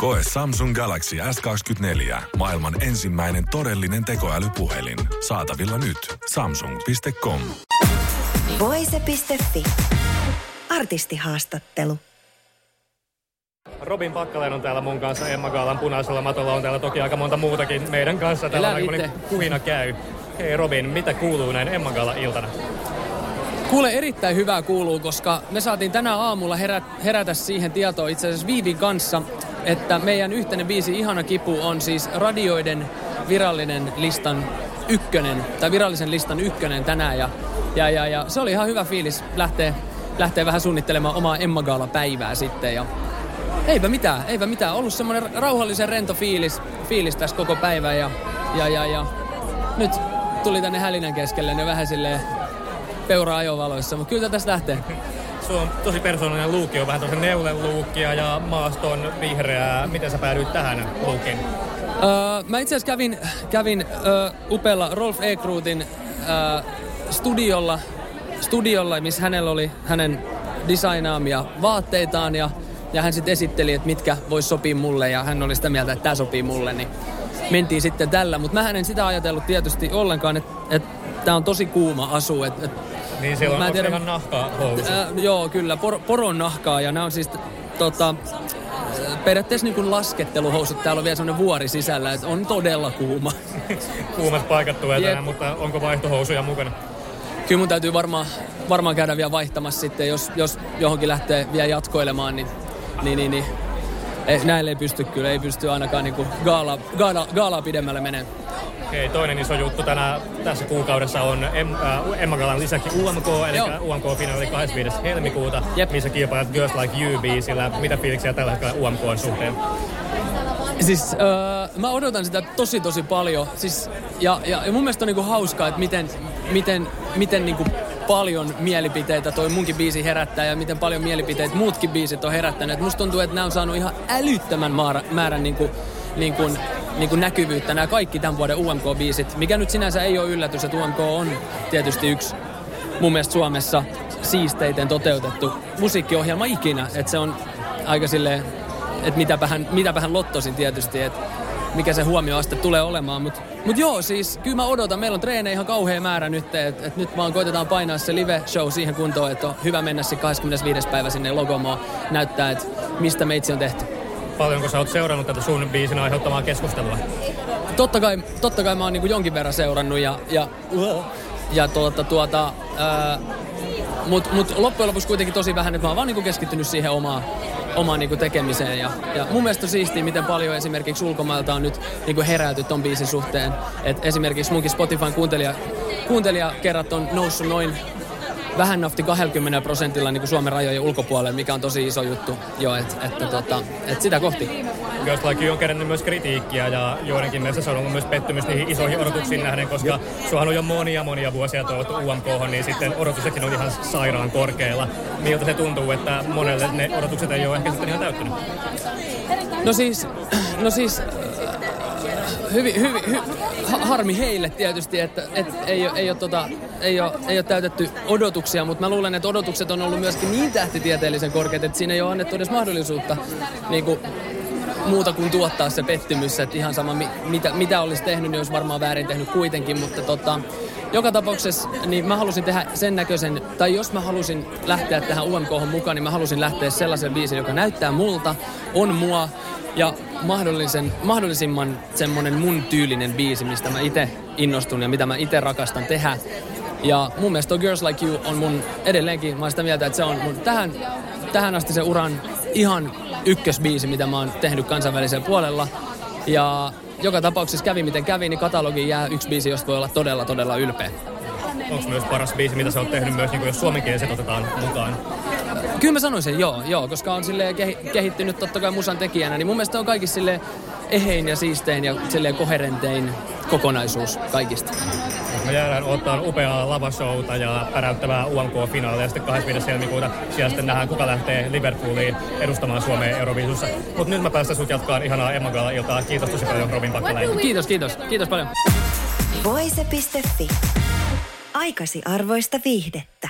Koe Samsung Galaxy S24. Maailman ensimmäinen todellinen tekoälypuhelin. Saatavilla nyt. Samsung.com. Voise.fi. Artistihaastattelu. Robin Pakkalen on täällä mun kanssa, Emma Gaalan punaisella matolla on täällä toki aika monta muutakin meidän kanssa. Täällä Elä on itse. kuhina käy. Hei Robin, mitä kuuluu näin Emma Gaalan iltana? Kuule, erittäin hyvää kuuluu, koska me saatiin tänä aamulla herä, herätä siihen tietoon itse asiassa Viivin kanssa, että meidän yhteinen biisi Ihana kipu on siis radioiden virallinen listan ykkönen, tai virallisen listan ykkönen tänään. Ja, ja, ja, ja se oli ihan hyvä fiilis lähteä, lähteä vähän suunnittelemaan omaa Emma Gaala-päivää sitten. Ja eipä mitään, eipä mitään. Ollut semmoinen rauhallisen rento fiilis, fiilis tässä koko päivän ja, ja, ja, ja nyt tuli tänne hälinän keskelle ne vähän silleen peura ajovaloissa, mutta kyllä tästä lähtee. Sulla on tosi persoonallinen luukki, on vähän tosi neulen luukkia ja maaston vihreää. Miten sä päädyit tähän luukkiin? Öö, mä itse asiassa kävin, kävin öö, upealla Rolf Ekruutin öö, studiolla, studiolla, missä hänellä oli hänen designaamia vaatteitaan ja, ja hän sitten esitteli, että mitkä vois sopia mulle ja hän oli sitä mieltä, että tämä sopii mulle, niin mentiin sitten tällä. Mutta mä en sitä ajatellut tietysti ollenkaan, että, että tämä on tosi kuuma asu, että, että Niin siellä on, Mä en se tiedä- ihan nahkaa housu. Äh, joo, kyllä, por, poron nahkaa ja nämä on siis tota, periaatteessa niin kuin lasketteluhousut. Täällä on vielä semmoinen vuori sisällä, että on todella kuuma. Kuumat paikat tulee tänään, mutta onko vaihtohousuja mukana? Kyllä mun täytyy varmaan, varmaan käydä vielä vaihtamassa sitten, jos, jos johonkin lähtee vielä jatkoilemaan, niin, niin, niin, niin ei, näille ei pysty kyllä, ei pysty ainakaan niin kuin gaala, gaala, gaalaa pidemmälle menemään. Okei, toinen iso juttu tänä, tässä kuukaudessa on em, äh, Emma Galan lisäksi UMK, eli Joo. UMK-finaali 25. helmikuuta, Jep. missä kilpailet Girls Like You-biisillä. Mitä fiiliksiä tällä hetkellä UMKn suhteen? Siis öö, mä odotan sitä tosi tosi paljon. Siis, ja, ja, ja mun mielestä on niinku hauskaa, että miten, miten, miten niinku paljon mielipiteitä toi munkin biisi herättää ja miten paljon mielipiteitä muutkin biisit on herättänyt. Et musta tuntuu, että nämä on saanut ihan älyttömän määrän, määrän niinku, niinku, niinku näkyvyyttä, nämä kaikki tämän vuoden UMK-biisit. Mikä nyt sinänsä ei ole yllätys, että UMK on tietysti yksi mun mielestä Suomessa siisteiten toteutettu musiikkiohjelma ikinä. Että se on aika silleen, että mitäpähän, mitäpähän lottosin tietysti, että mikä se huomioaste tulee olemaan. Mutta mut joo, siis kyllä mä odotan. Meillä on treenejä ihan kauhea määrä nyt, että et nyt vaan koitetaan painaa se live-show siihen kuntoon, että on hyvä mennä se 25. päivä sinne Logomoon näyttää, että mistä meitsi on tehty. Paljonko sä oot seurannut tätä sun biisin aiheuttamaa keskustelua? Totta kai, totta kai mä oon niinku jonkin verran seurannut ja, ja, ja tuota, tuota, ää, mut, mut loppujen lopuksi kuitenkin tosi vähän, että mä oon vaan niinku keskittynyt siihen omaan, omaan niinku tekemiseen. Ja, ja mun mielestä siistiä, miten paljon esimerkiksi ulkomailta on nyt niinku heräyty ton biisin suhteen. Et esimerkiksi munkin Spotifyn kuuntelija, kuuntelijakerrat on noussut noin vähän nafti 20 prosentilla niin kuin Suomen rajojen ulkopuolelle, mikä on tosi iso juttu jo, että et, tota, et sitä kohti. Girls Like You on kerännyt myös kritiikkiä ja joidenkin mielestä se on ollut myös pettymys niihin isoihin odotuksiin nähden, koska suohan on jo monia monia vuosia toivottu UMK, niin sitten odotuksetkin on ihan sairaan korkealla. Miltä se tuntuu, että monelle ne odotukset ei ole ehkä sitten ihan täyttynyt? No siis, no siis hyvin, hyvin, hy, ha- harmi heille tietysti, että et ei, ei, ole, tota, ei, ole, ei ole täytetty odotuksia, mutta mä luulen, että odotukset on ollut myöskin niin tähtitieteellisen korkeat, että siinä ei ole annettu edes mahdollisuutta niin kuin, muuta kuin tuottaa se pettymys, että ihan sama mi, mitä, mitä olisi tehnyt, niin olisi varmaan väärin tehnyt kuitenkin, mutta tota, joka tapauksessa niin mä halusin tehdä sen näköisen, tai jos mä halusin lähteä tähän UMK mukaan, niin mä halusin lähteä sellaisen biisin, joka näyttää multa, on mua, ja mahdollisen, mahdollisimman semmonen mun tyylinen biisi, mistä mä itse innostun ja mitä mä itse rakastan tehdä. Ja mun mielestä Girls Like You on mun edelleenkin, mä oon sitä mieltä, että se on mun tähän, tähän asti se uran ihan ykkösbiisi, mitä mä oon tehnyt kansainvälisellä puolella. Ja joka tapauksessa kävi miten kävi, niin katalogiin jää yksi biisi, josta voi olla todella, todella ylpeä. Onko myös paras biisi, mitä sä oot tehnyt myös, niin jos suomenkieliset otetaan mukaan? Kyllä mä sanoisin, joo, joo koska on silleen kehi- kehittynyt totta kai musan tekijänä, niin mun mielestä on kaikissa sille ehein ja siistein ja silleen koherentein kokonaisuus kaikista. Me jäädään ottaa upeaa lavashowta ja päräyttävää UMK-finaalia. Sitten 25. helmikuuta siellä sitten nähdään, kuka lähtee Liverpooliin edustamaan Suomea Euroviisussa. Mutta nyt mä päästän sut jatkaa ihanaa Emma iltaa. Kiitos tosi paljon Robin Pakkalainen. Kiitos, kiitos. Kiitos paljon. Voise.fi. Aikasi arvoista viihdettä.